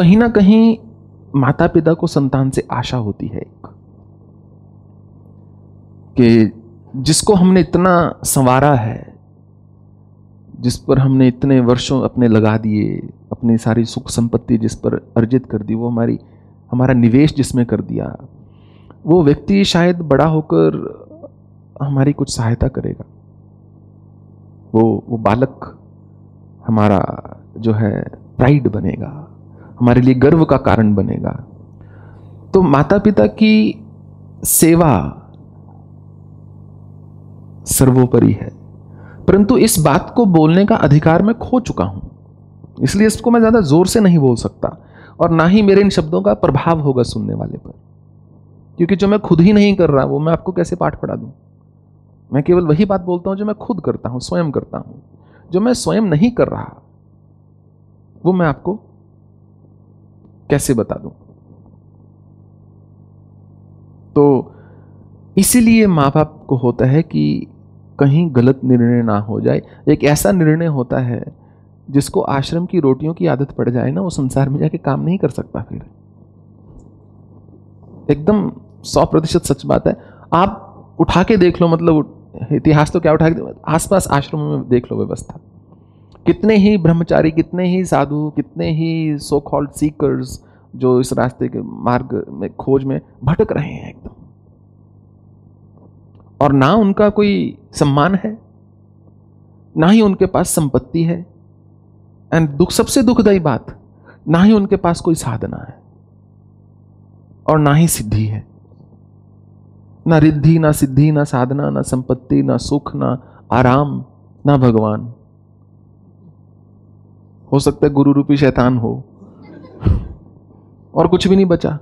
कहीं ना कहीं माता पिता को संतान से आशा होती है एक। कि जिसको हमने इतना संवारा है, जिस पर हमने इतने वर्षों अपने लगा दिए, अपनी सारी सुख संपत्ति जिस पर अर्जित कर दी, वो हमारी, हमारा निवेश जिसमें कर दिया, वो व्यक्ति शायद बड़ा होकर हमारी कुछ सहायता करेगा। वो वो बालक हमारा जो है प्राइड बनेगा। हमारे लिए गर्व का कारण बनेगा। तो माता पिता की सेवा सर्वोपरि है। परंतु इस बात को बोलने का अधिकार मैं खो चुका हूँ। इसलिए इसको मैं ज़्यादा ज़ोर से नहीं बोल सकता और ना ही मेरे इन शब्दों का प्रभाव होगा सुनने वाले पर। क्योंकि जो मैं खुद ही नहीं कर रहा, वो मैं आपको कैसे पाठ पढ़ा दूँ? मैं केवल वही बात बोलता हूँ जो मैं खुद करता हूँ, स्वयं करता हूँ। जो मैं स्वयं नहीं कर रहा, वो मैं आपको कैसे बता दूँ? तो इसीलिए माँ बाप को होता है कि कहीं गलत निर्णय ना हो जाए। एक ऐसा निर्णय होता है जिसको आश्रम की रोटियों की आदत पड़ जाए ना, वो संसार में जाके काम नहीं कर सकता फिर। एकदम सौ प्रतिशत सच बात है। आप उठा के देख लो मतलब इतिहास तो क्या उठा के आसपास आश्रमों में देख लो व्यवस्था। कितने ही ब्रह्मचारी, कितने ही साधु, कितने ही सो कॉल्ड सीकर्स जो इस रास्ते के मार्ग में, खोज में भटक रहे हैं एकदम। और ना उनका कोई सम्मान है, ना ही उनके पास संपत्ति है। एंड दुख, सबसे दुखदायी बात, ना ही उनके पास कोई साधना है, और ना ही सिद्धि है। ना रिद्धि, ना सिद्धि, ना साधना, ना संपत्ति, ना सुख, ना आराम, ना भगवान। हो सकता है गुरु रूपी शैतान हो। और कुछ भी नहीं बचा।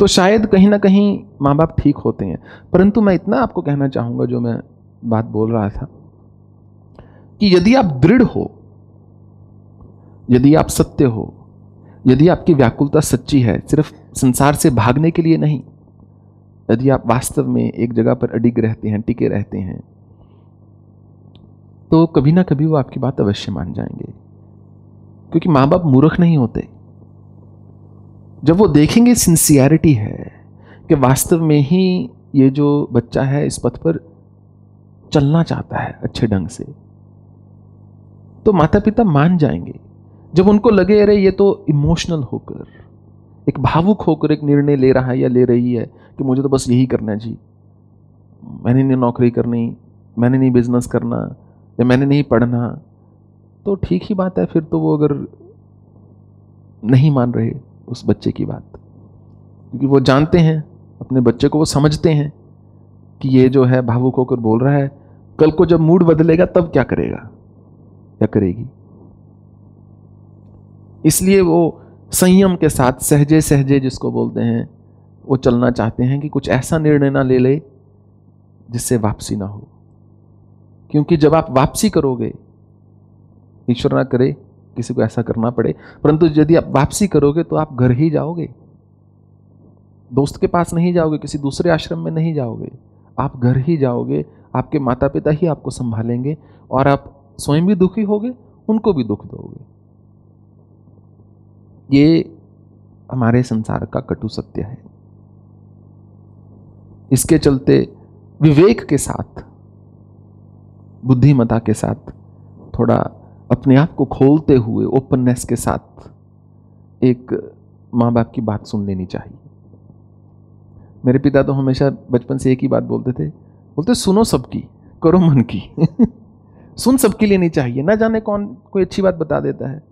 तो शायद कहीं ना कहीं माँ बाप ठीक होते हैं। परंतु मैं इतना आपको कहना चाहूँगा, जो मैं बात बोल रहा था, कि यदि आप दृढ़ हो, यदि आप सत्य हो, यदि आपकी व्याकुलता सच्ची है, सिर्फ़ संसार से भागने के लिए नहीं, यदि आप वास्तव में एक जगह पर अडिग रहते हैं, टिके रहते हैं तो कभी ना कभी वो आपकी बात अवश्य मान जाएँगे। क्योंकि माँ बाप मूर्ख नहीं होते। जब वो देखेंगे सिंसियरिटी है, कि वास्तव में ही ये जो बच्चा है इस पथ पर चलना चाहता है अच्छे ढंग से तो माता पिता मान जाएँगे। जब उनको लगे, अरे, ये तो इमोशनल होकर, एक भावुक होकर एक निर्णय ले रहा है या ले रही है कि मुझे तो बस यही करना है, जी। मैंने नहीं नौकरी करनी, मैंने नहीं बिज़नेस करना या मैंने नहीं पढ़ना तो ठीक ही बात है, फिर तो वो अगर नहीं मान रहे उस बच्चे की बात। क्योंकि वो जानते हैं, अपने बच्चे को वो समझते हैं कि ये जो है भावुक होकर बोल रहा है, कल को जब मूड बदलेगा तब क्या करेगा क्या करेगी। इसलिए वो संयम के साथ सहजे सहजे जिसको बोलते हैं, वो चलना चाहते हैं कि कुछ ऐसा निर्णय ना ले ले जिससे वापसी ना हो। क्योंकि जब आप वापसी करोगे, ईश्वर ना करे किसी को ऐसा करना पड़े। परंतु यदि आप वापसी करोगे तो आप घर ही जाओगे। दोस्त के पास नहीं जाओगे, किसी दूसरे आश्रम में नहीं जाओगे। आप घर ही जाओगे, आपके माता पिता ही आपको संभालेंगे और आप स्वयं भी दुखी होगे, उनको भी दुख दोगे। ये हमारे संसार का कटु सत्य है। इसके चलते विवेक के साथ बुद्धिमता के साथ, थोड़ा अपने आप को खोलते हुए ओपननेस के साथ एक माँ बाप की बात सुन लेनी चाहिए। मेरे पिता तो हमेशा बचपन से एक ही बात बोलते थे, बोलते, सुनो सबकी, करो मन की। सुन सबकी लेनी चाहिए, ना जाने कौन कोई अच्छी बात बता देता है।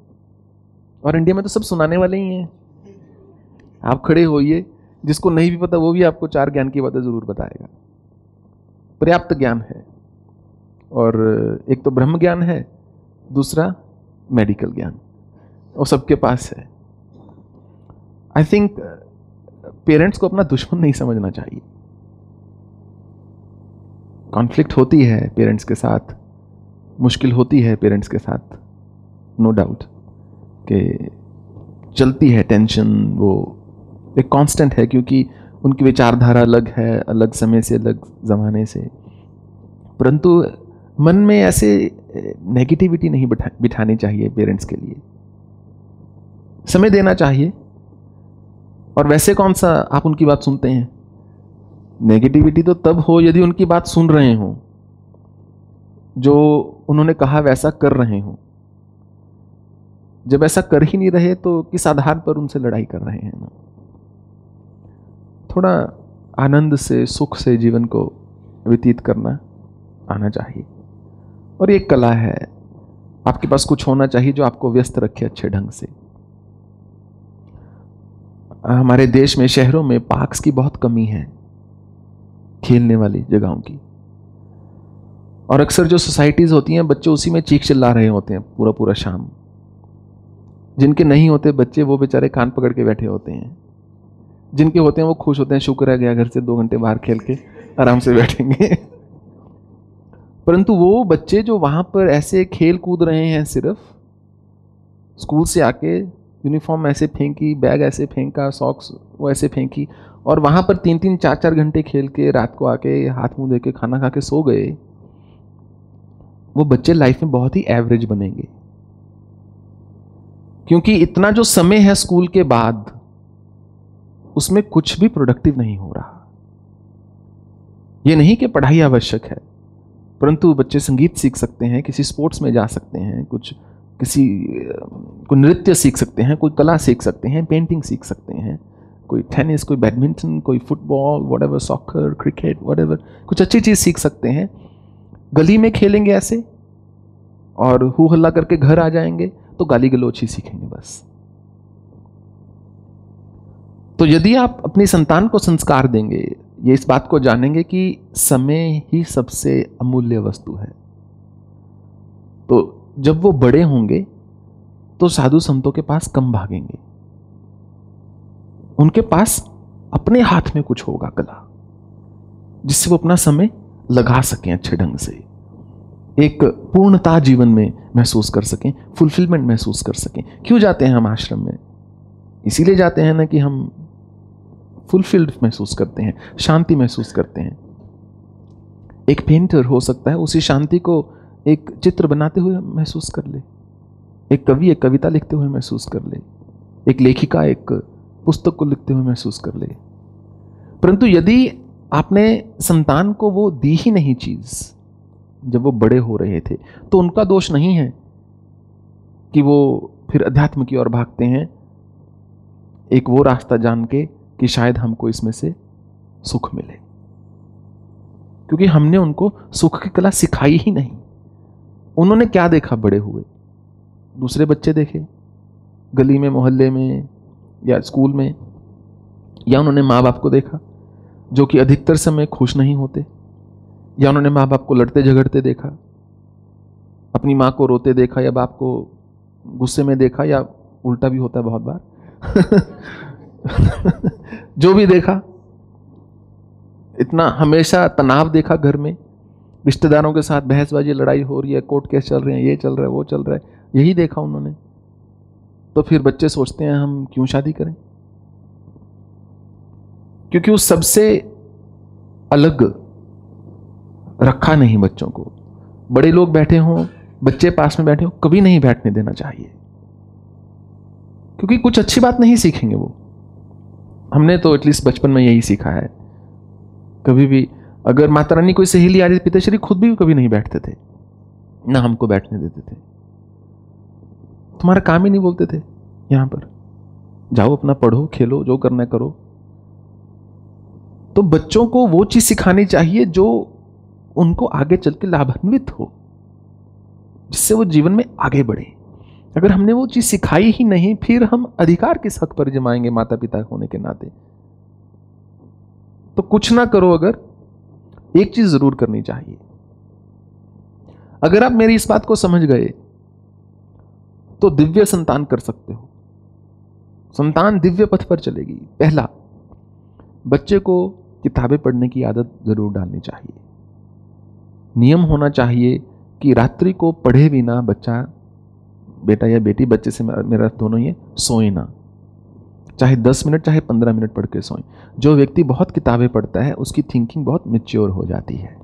और इंडिया में तो सब सुनाने वाले ही हैं। आप खड़े होइए, जिसको नहीं भी पता, वो भी आपको चार ज्ञान की बातें ज़रूर बताएगा। पर्याप्त ज्ञान है। और एक तो ब्रह्म ज्ञान है, दूसरा मेडिकल ज्ञान। वो सबके पास है। आई थिंक पेरेंट्स को अपना दुश्मन नहीं समझना चाहिए। कॉन्फ्लिक्ट होती है पेरेंट्स के साथ, मुश्किल होती है पेरेंट्स के साथ नो डाउट कि चलती है टेंशन वो एक कांस्टेंट है क्योंकि उनकी विचारधारा अलग है, अलग समय से, अलग ज़माने से। परंतु मन में ऐसे नेगेटिविटी नहीं बिठा, बिठानी चाहिए पेरेंट्स के लिए। समय देना चाहिए। और वैसे कौन सा आप उनकी बात सुनते हैं? नेगेटिविटी तो तब हो यदि उनकी बात सुन रहे हो, जो उन्होंने कहा वैसा कर रहे हो। जब ऐसा कर ही नहीं रहे तो किस आधार पर उनसे लड़ाई कर रहे हैं ना? थोड़ा आनंद से, सुख से जीवन को व्यतीत करना आना चाहिए। और एक कला है। आपके पास कुछ होना चाहिए जो आपको व्यस्त रखे अच्छे ढंग से। हमारे देश में, शहरों में पार्क्स की बहुत कमी है, खेलने वाली जगहों की। और अक्सर जो सोसाइटीज होती हैं, बच्चे उसी में चीख चिल्ला रहे होते हैं पूरा पूरा शाम। जिनके नहीं होते बच्चे, वो बेचारे कान पकड़ के बैठे होते हैं। जिनके होते हैं, वो खुश होते हैं, शुक्र है, गया घर से दो घंटे बाहर खेल के आराम से बैठेंगे। परंतु वो बच्चे जो वहाँ पर ऐसे खेल कूद रहे हैं सिर्फ़, स्कूल से आके यूनिफॉर्म ऐसे फेंकी, बैग ऐसे फेंका, सॉक्स वो ऐसे फेंकी और वहाँ पर तीन तीन चार चार घंटे खेल के, रात को आके हाथ मुँह दे के खाना खा के सो गए, वो बच्चे लाइफ में बहुत ही एवरेज बनेंगे। क्योंकि इतना जो समय है स्कूल के बाद, उसमें कुछ भी प्रोडक्टिव नहीं हो रहा। यह नहीं कि पढ़ाई आवश्यक है। परंतु बच्चे संगीत सीख सकते हैं, किसी स्पोर्ट्स में जा सकते हैं, कुछ, किसी को नृत्य सीख सकते हैं, कोई कला सीख सकते हैं, पेंटिंग सीख सकते हैं, कोई टेनिस, कोई बैडमिंटन, कोई football whatever soccer cricket whatever कुछ अच्छी चीज़ सीख सकते हैं। गली में खेलेंगे ऐसे, और हु हल्ला करके घर आ जाएँगे तो गाली गलोच ही सीखेंगे बस। तो यदि आप अपनी संतान को संस्कार देंगे ये इस बात को जानेंगे कि समय ही सबसे अमूल्य वस्तु है। तो जब वो बड़े होंगे तो साधु संतों के पास कम भागेंगे। उनके पास अपने हाथ में कुछ होगा कला, जिससे वो अपना समय लगा सकें अच्छे ढंग से। एक पूर्णता जीवन में महसूस कर सकें फुलफिलमेंट महसूस कर सकें। क्यों जाते हैं हम आश्रम में? इसीलिए जाते हैं ना कि हम फुलफिल्ड महसूस करते हैं, शांति महसूस करते हैं। एक पेंटर हो सकता है, उसी शांति को एक चित्र बनाते हुए महसूस कर ले, एक कवि, एक कविता लिखते हुए महसूस कर ले, एक लेखिका, एक पुस्तक को लिखते हुए महसूस कर ले। परंतु यदि आपने संतान को वो दी ही नहीं चीज़, जब वो बड़े हो रहे थे तो उनका दोष नहीं है कि वो फिर अध्यात्म की ओर भागते हैं, एक वो रास्ता जान के कि शायद हमको इसमें से सुख मिले। क्योंकि हमने उनको सुख की कला सिखाई ही नहीं। उन्होंने क्या देखा बड़े हुए? दूसरे बच्चे देखे, गली में, मोहल्ले में, या स्कूल में, या उन्होंने माँ बाप को देखा, जो कि अधिकतर समय खुश नहीं होते, या उन्होंने माँ बाप को लड़ते झगड़ते देखा, अपनी माँ को रोते देखा, या बाप को गुस्से में देखा, या उल्टा भी होता है बहुत बार। जो भी देखा, इतना हमेशा तनाव देखा घर में। रिश्तेदारों के साथ बहसबाजी, लड़ाई हो रही है, कोर्ट केस चल रहे हैं, ये चल रहा है, वो चल रहा है, यही देखा उन्होंने। तो फिर बच्चे सोचते हैं, हम क्यों शादी करें? क्योंकि उस सबसे अलग रखा नहीं बच्चों को। बड़े लोग बैठे हों, बच्चे पास में बैठे हों, कभी नहीं बैठने देना चाहिए। क्योंकि कुछ अच्छी बात नहीं सीखेंगे वो। हमने तो एटलीस्ट बचपन में यही सीखा है। कभी भी अगर माता रानी कोई सहेली आ रही पिताश्री खुद भी कभी नहीं बैठते थे, ना हमको बैठने देते थे। तुम्हारा काम ही नहीं बोलते थे यहाँ पर। जाओ अपना, पढ़ो, खेलो, जो करना करो। तो बच्चों को वो चीज़ सिखानी चाहिए जो उनको आगे चल के लाभान्वित हो, जिससे वो जीवन में आगे बढ़े। अगर हमने वो चीज़ सिखाई ही नहीं, फिर हम अधिकार किस हक पर जमाएँगे माता पिता होने के नाते? तो कुछ ना करो अगर, एक चीज़ ज़रूर करनी चाहिए। अगर आप मेरी इस बात को समझ गए तो दिव्य संतान कर सकते हो। संतान दिव्य पथ पर चलेगी। पहला, बच्चे को किताबें पढ़ने की आदत ज़रूर डालनी चाहिए। नियम होना चाहिए कि रात्रि को पढ़े बिना बच्चा बेटा या बेटी, बच्चे से मेरा दोनों ही सोए ना। चाहे दस मिनट, चाहे पंद्रह मिनट पढ़ के सोएँ। जो व्यक्ति बहुत किताबें पढ़ता है, उसकी थिंकिंग बहुत मेच्योर हो जाती है।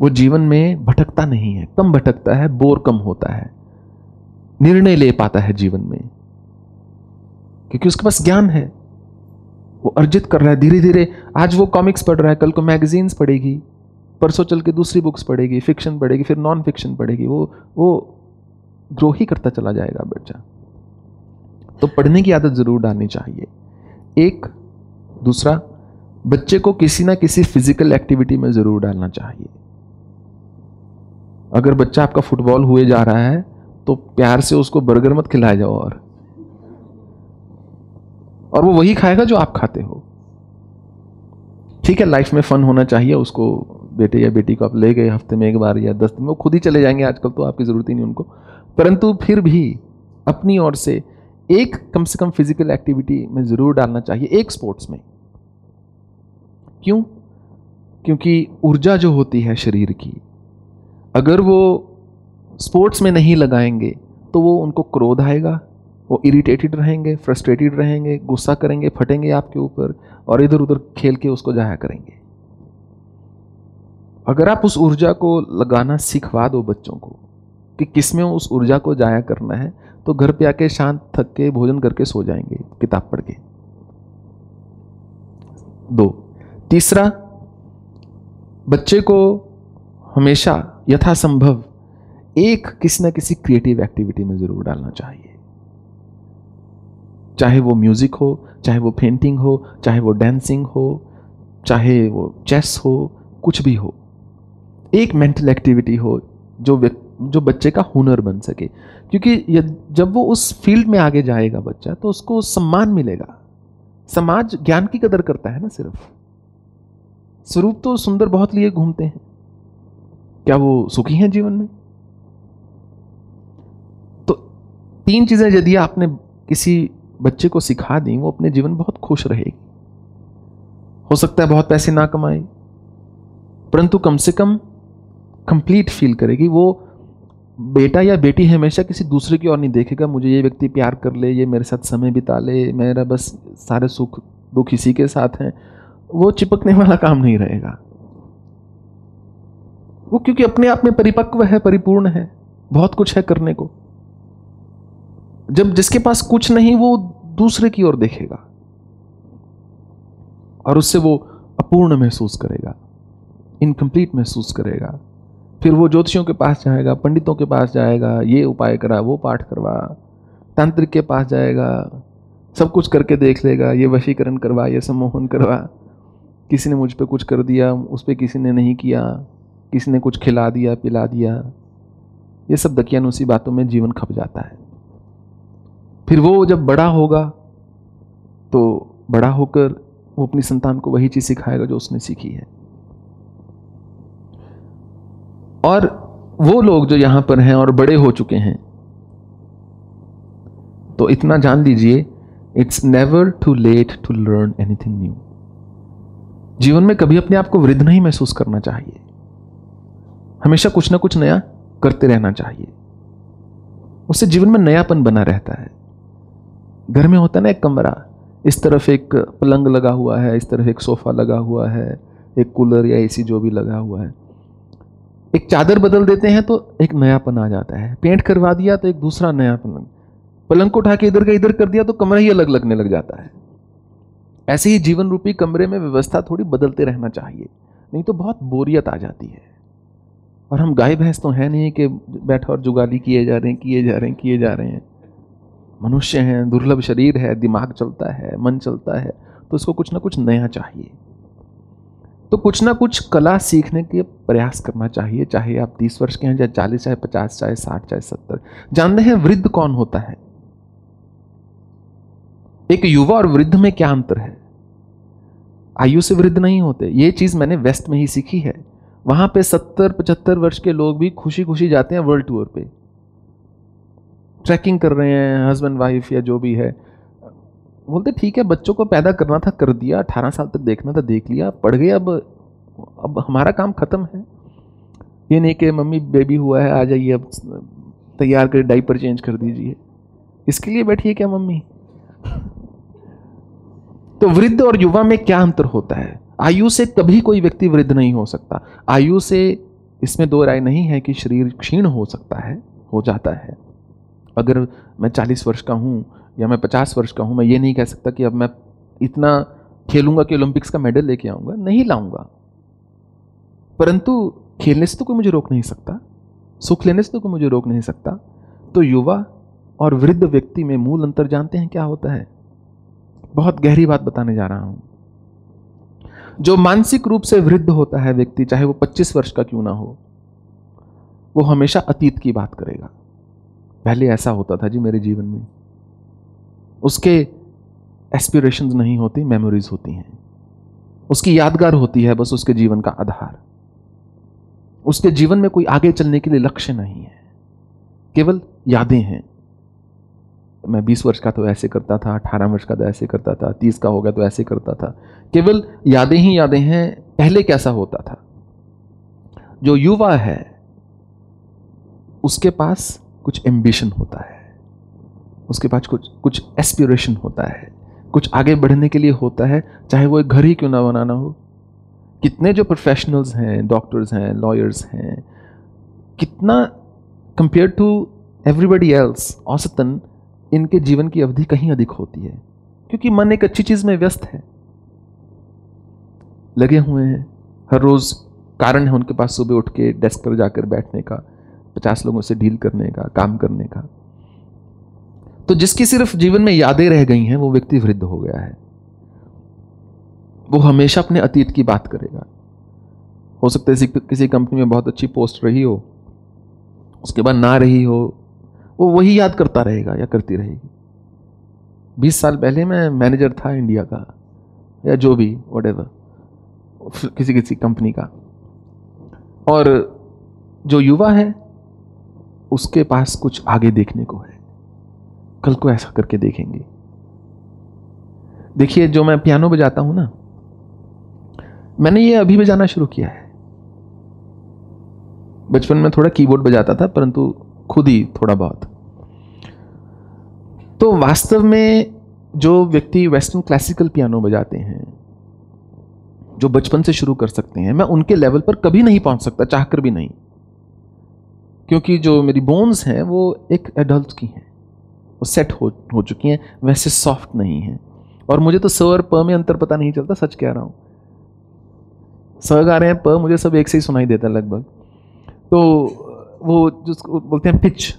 वो जीवन में भटकता नहीं है। कम भटकता है बोर कम होता है। निर्णय ले पाता है जीवन में। क्योंकि उसके पास ज्ञान है। वो अर्जित कर रहा है धीरे धीरे आज वो कॉमिक्स पढ़ रहा है, कल को मैगजीन्स पढ़ेगी। परसों चल के दूसरी बुक्स पढ़ेगी फिक्शन पढ़ेगी, फिर नॉन फिक्शन पढ़ेगी। वो वो ग्रो ही करता चला जाएगा बच्चा तो पढ़ने की आदत ज़रूर डालनी चाहिए। एक, दूसरा, बच्चे को किसी ना किसी फ़िज़िकल एक्टिविटी में ज़रूर डालना चाहिए। अगर बच्चा आपका फुटबॉल हुए जा रहा है तो प्यार से उसको बर्गर मत खिलाए जाओ और। और वो वही खाएगा जो आप खाते हो। ठीक है लाइफ में फन होना चाहिए, उसको बेटे या बेटी को आप ले गए हफ़्ते में एक बार या दस दिन, वो खुद ही चले जाएँगे आजकल तो आपकी ज़रूरत ही नहीं उनको। परंतु फिर भी अपनी ओर से एक कम से कम फ़िज़िकल एक्टिविटी में ज़रूर डालना चाहिए, एक स्पोर्ट्स में। क्यों? क्योंकि ऊर्जा जो होती है शरीर की, अगर वो स्पोर्ट्स में नहीं लगाएँगे तो वो उनको क्रोध आएगा, वो इरिटेटेड रहेंगे फ्रस्ट्रेटेड रहेंगे, गुस्सा करेंगे, फटेंगे आपके ऊपर और इधर उधर खेल के उसको जाया करेंगे। अगर आप उस ऊर्जा को लगाना सिखवा दो बच्चों को कि किसमें उस ऊर्जा को जाया करना है तो घर पे आके शांत थक के भोजन करके सो जाएँगे, किताब पढ़ के। दो, तीसरा, बच्चे को हमेशा यथासंभव एक किसी न किसी क्रिएटिव एक्टिविटी में ज़रूर डालना चाहिए। चाहे वो म्यूज़िक हो, चाहे वो पेंटिंग हो, चाहे वो डांसिंग हो, चाहे वो चेस हो, कुछ भी हो। एक मेंटल एक्टिविटी हो जो जो बच्चे का हुनर बन सके। क्योंकि जब वो उस फ़ील्ड में आगे जाएगा बच्चा तो उसको सम्मान मिलेगा। समाज ज्ञान की कदर करता है ना सिर्फ़। स्वरूप तो सुंदर बहुत लिए घूमते हैं। क्या वो सुखी हैं जीवन में? तो तीन चीज़ें यदि आपने किसी बच्चे को सिखा दी, वो अपने जीवन बहुत खुश रहेगी। हो सकता है बहुत पैसे ना कमाए, परंतु कम से कम कंप्लीट फील करेगी। वो बेटा या बेटी हमेशा किसी दूसरे की ओर नहीं देखेगा, मुझे ये व्यक्ति प्यार कर ले, ये मेरे साथ समय बिता ले, मेरा बस सारे सुख दुख इसी के साथ हैं। वो चिपकने वाला काम नहीं रहेगा। वो क्योंकि अपने आप में परिपक्व है, परिपूर्ण है, बहुत कुछ है करने को। जब जिसके पास कुछ नहीं, वो दूसरे की ओर देखेगा। और उससे वो अपूर्ण महसूस करेगा इनकम्प्लीट महसूस करेगा। फिर वो ज्योतिषियों के पास जाएगा, पंडितों के पास जाएगा, ये उपाय करा, वो पाठ करवा, तांत्रिक के पास जाएगा, सब कुछ करके देख लेगा, ये वशीकरण करवा, ये सम्मोहन करवा। किसी ने मुझ पर कुछ कर दिया, उस पर किसी ने नहीं किया, किसी ने कुछ खिला दिया, पिला दिया। ये सब दकियानुसी बातों में जीवन खप जाता है। फिर वो जब बड़ा होगा तो बड़ा होकर वो अपनी संतान को वही चीज़ सिखाएगा जो उसने सीखी है। और वो लोग जो यहाँ पर हैं और बड़े हो चुके हैं तो इतना जान लीजिए it's never too late to learn anything new जीवन में कभी अपने आप को वृद्ध नहीं महसूस करना चाहिए। हमेशा कुछ ना कुछ नया करते रहना चाहिए। उससे जीवन में नयापन बना रहता है। घर में होता है ना एक कमरा, इस तरफ़ एक पलंग लगा हुआ है, इस तरफ़ एक सोफा लगा हुआ है, एक कूलर या एसी जो भी लगा हुआ है। एक चादर बदल देते हैं तो एक नयापन आ जाता है। पेंट करवा दिया तो एक दूसरा नया पलंग पलंग को उठा के इधर का इधर कर दिया तो कमरा ही अलग लगने लग जाता है। ऐसे ही जीवन रूपी कमरे में व्यवस्था थोड़ी बदलते रहना चाहिए, नहीं तो बहुत बोरियत आ जाती है। और हम गाय भैंस तो है नहीं कि बैठा और जुगाली किए जा रहे हैं, किए जा रहे हैं, किए जा रहे हैं। मनुष्य हैं, दुर्लभ शरीर है, दिमाग चलता है, मन चलता है तो इसको कुछ ना कुछ नया चाहिए। तो कुछ ना कुछ कला सीखने के प्रयास करना चाहिए, चाहे आप तीस वर्ष के हैं, चाहे चालीस, चाहे पचास, चाहे साठ, चाहे सत्तर। जानते हैं वृद्ध कौन होता है? एक युवा और वृद्ध में क्या अंतर है? आयु से वृद्ध नहीं होते। ये चीज़ मैंने वेस्ट में ही सीखी है। वहाँ पे सत्तर, पचहत्तर वर्ष के लोग भी खुशी खुशी जाते हैं वर्ल्ड टूर पे। ट्रैकिंग कर रहे हैं, हस्बैंड, वाइफ या जो भी है। बोलते, ठीक है, बच्चों को पैदा करना था, कर दिया, अठारह साल तक देखना था, देख लिया, पढ़ गए, अब अब हमारा काम ख़त्म है। ये नहीं कि मम्मी, बेबी हुआ है, आ जाइए, अब तैयार कर डाइपर चेंज कर दीजिए। इसके लिए बैठिए क्या, मम्मी? तो वृद्ध और युवा में क्या अंतर होता है? आयु से कभी कोई व्यक्ति वृद्ध नहीं हो सकता। आयु से इसमें दो राय नहीं है कि शरीर क्षीण हो सकता है, हो जाता है। अगर मैं चालीस वर्ष का हूँ या मैं पचास वर्ष का हूँ, मैं ये नहीं कह सकता कि अब मैं इतना खेलूँगा कि ओलंपिक्स का मेडल लेके आऊँगा। नहीं लाऊँगा। परंतु खेलने से तो कोई मुझे रोक नहीं सकता। सुख लेने से तो कोई मुझे रोक नहीं सकता। तो युवा और वृद्ध व्यक्ति में मूल अंतर जानते हैं क्या होता है? बहुत गहरी बात बताने जा रहा हूँ। जो मानसिक रूप से वृद्ध होता है व्यक्ति, चाहे वो 25 वर्ष का क्यों ना हो, वो हमेशा अतीत की बात करेगा। पहले ऐसा होता था जी मेरे जीवन में। उसके एस्पिरेशंस नहीं होती मेमोरीज होती हैं। उसकी यादगार होती है, बस उसके जीवन का आधार। उसके जीवन में कोई आगे चलने के लिए लक्ष्य नहीं है। केवल यादें हैं। मैं 20 वर्ष का तो ऐसे करता था 18 वर्ष का तो ऐसे करता था 30 का हो गया तो ऐसे करता था। केवल यादें ही यादें हैं, पहले कैसा होता था? जो युवा है, उसके पास कुछ एम्बिशन होता है। उसके पास कुछ कुछ एस्पिरेशन होता है। कुछ आगे बढ़ने के लिए होता है, चाहे वो एक घर ही क्यों ना बनाना हो। कितने जो प्रोफेशनल्स हैं डॉक्टर्स हैं लॉयर्स हैं, कितना कंपेयर टू एवरीबडी एल्स औसतन इनके जीवन की अवधि कहीं अधिक होती है। क्योंकि मन एक अच्छी चीज़ में व्यस्त है। लगे हुए हैं। हर रोज कारण है उनके पास सुबह उठ के डेस्क पर जाकर बैठने का, पचास लोगों से डील करने का, काम करने का। तो जिसकी सिर्फ़ जीवन में यादें रह गई हैं, वो व्यक्ति वृद्ध हो गया है। वो हमेशा अपने अतीत की बात करेगा। हो सकता है किसी कंपनी में बहुत अच्छी पोस्ट रही हो, उसके बाद ना रही हो, वो वही याद करता रहेगा या करती रहेगी। बीस साल पहले मैं मैनेजर था इंडिया का, या जो भी वट किसी किसी कंपनी का। और जो युवा है, उसके पास कुछ आगे देखने को है। कल को ऐसा करके देखेंगे। देखिए, जो मैं पियानो बजाता हूँ ना, मैंने ये अभी बजाना शुरू किया है। बचपन में थोड़ा कीबोर्ड बजाता था, परंतु खुद ही थोड़ा बहुत। तो वास्तव में जो व्यक्ति वेस्टर्न क्लासिकल पियानो बजाते हैं, जो बचपन से शुरू कर सकते हैं, मैं उनके लेवल पर कभी नहीं पहुँच सकता, चाहकर भी नहीं। क्योंकि जो मेरी बोन्स हैं, वो एक एडल्ट की हैं। वो सेट हो हो चुकी हैं, वैसे सॉफ्ट नहीं हैं। और मुझे तो स और प में अंतर पता नहीं चलता, सच कह रहा हूँ। स गा रहे हैं प मुझे सब एक से ही सुनाई देता है लगभग। तो वो जिसको बोलते हैं pitch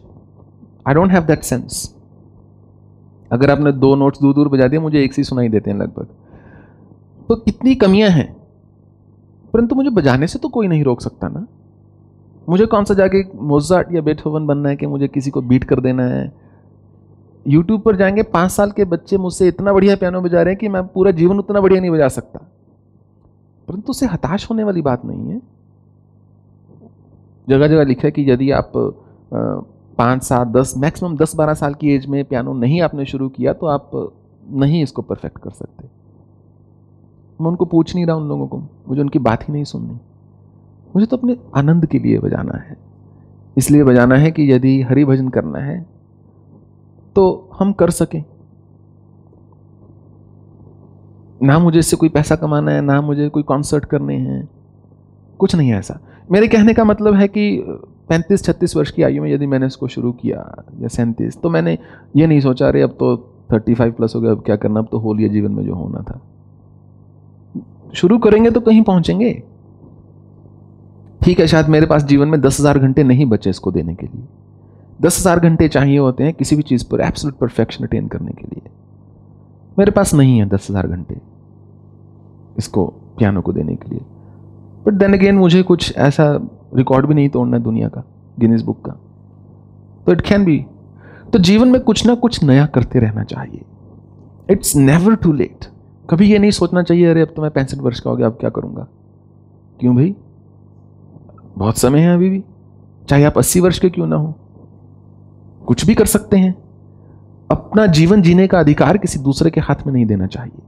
I don't have that sense अगर आपने दो नोट्स दूर दूर बजा दिए, मुझे एक से ही सुनाई देते हैं लगभग। तो कितनी कमियाँ हैं? परंतु मुझे बजाने से तो कोई नहीं रोक सकता ना। मुझे कौन सा जाके मोजार्ट या बेटहोवन बनना है कि मुझे किसी को बीट कर देना है? यूट्यूब पर जाएँगे, पाँच साल के बच्चे मुझसे इतना बढ़िया पियानो बजा रहे हैं कि मैं पूरा जीवन उतना बढ़िया नहीं बजा सकता। परंतु उसे हताश होने वाली बात नहीं है। जगह जगह लिखा है कि यदि आप पाँच सात दस मैक्सिमम दस, बारह साल की एज में पियानो नहीं आपने शुरू किया तो आप नहीं इसको परफेक्ट कर सकते। मैं उनको पूछ नहीं रहा उन लोगों को। मुझे उनकी बात ही नहीं सुननी। मुझे तो अपने आनंद के लिए बजाना है। इसलिए बजाना है कि यदि हरि भजन करना है तो हम कर सकें। ना मुझे इससे कोई पैसा कमाना है, ना मुझे कोई कॉन्सर्ट करने हैं। कुछ नहीं है ऐसा। मेरे कहने का मतलब है कि पैंतीस, छत्तीस वर्ष की आयु में यदि मैंने इसको शुरू किया, या सैंतीस तो मैंने ये नहीं सोचा, अरे, अब तो थर्टी फाइव प्लस हो गया, अब क्या करना, अब तो हो लिया जीवन में जो होना था। शुरू करेंगे तो कहीं पहुँचेंगे। ठीक है, शायद मेरे पास जीवन में दस हज़ार घंटे नहीं बचे इसको देने के लिए। दस हज़ार घंटे चाहिए होते हैं किसी भी चीज़ पर एब्सोल्यूट परफेक्शन अटेन करने के लिए। मेरे पास नहीं है दस हज़ार घंटे इसको पियानो को देने के लिए। बट देन अगेन मुझे कुछ ऐसा रिकॉर्ड भी नहीं तोड़ना दुनिया का गिनीज बुक का। तो इट कैन बी तो जीवन में कुछ ना कुछ नया करते रहना चाहिए। इट्स नेवर टू लेट कभी ये नहीं सोचना चाहिए, अरे अब तो मैं पैंसठ वर्ष का हो गया, अब क्या करूँगा? क्यों भाई? बहुत समय है अभी भी। चाहे आप अस्सी वर्ष के क्यों ना हो। कुछ भी कर सकते हैं। अपना जीवन जीने का अधिकार किसी दूसरे के हाथ में नहीं देना चाहिए।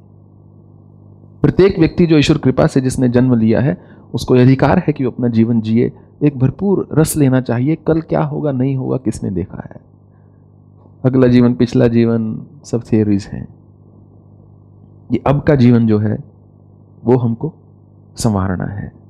प्रत्येक व्यक्ति जो ईश्वर कृपा से जिसने जन्म लिया है, उसको अधिकार है कि वो अपना जीवन जिए। एक भरपूर रस लेना चाहिए, कल क्या होगा, नहीं होगा, किसने देखा है। अगला जीवन, पिछला जीवन, सब थियोरीज हैं। ये अब का जीवन जो है, वो हमको संवारना है।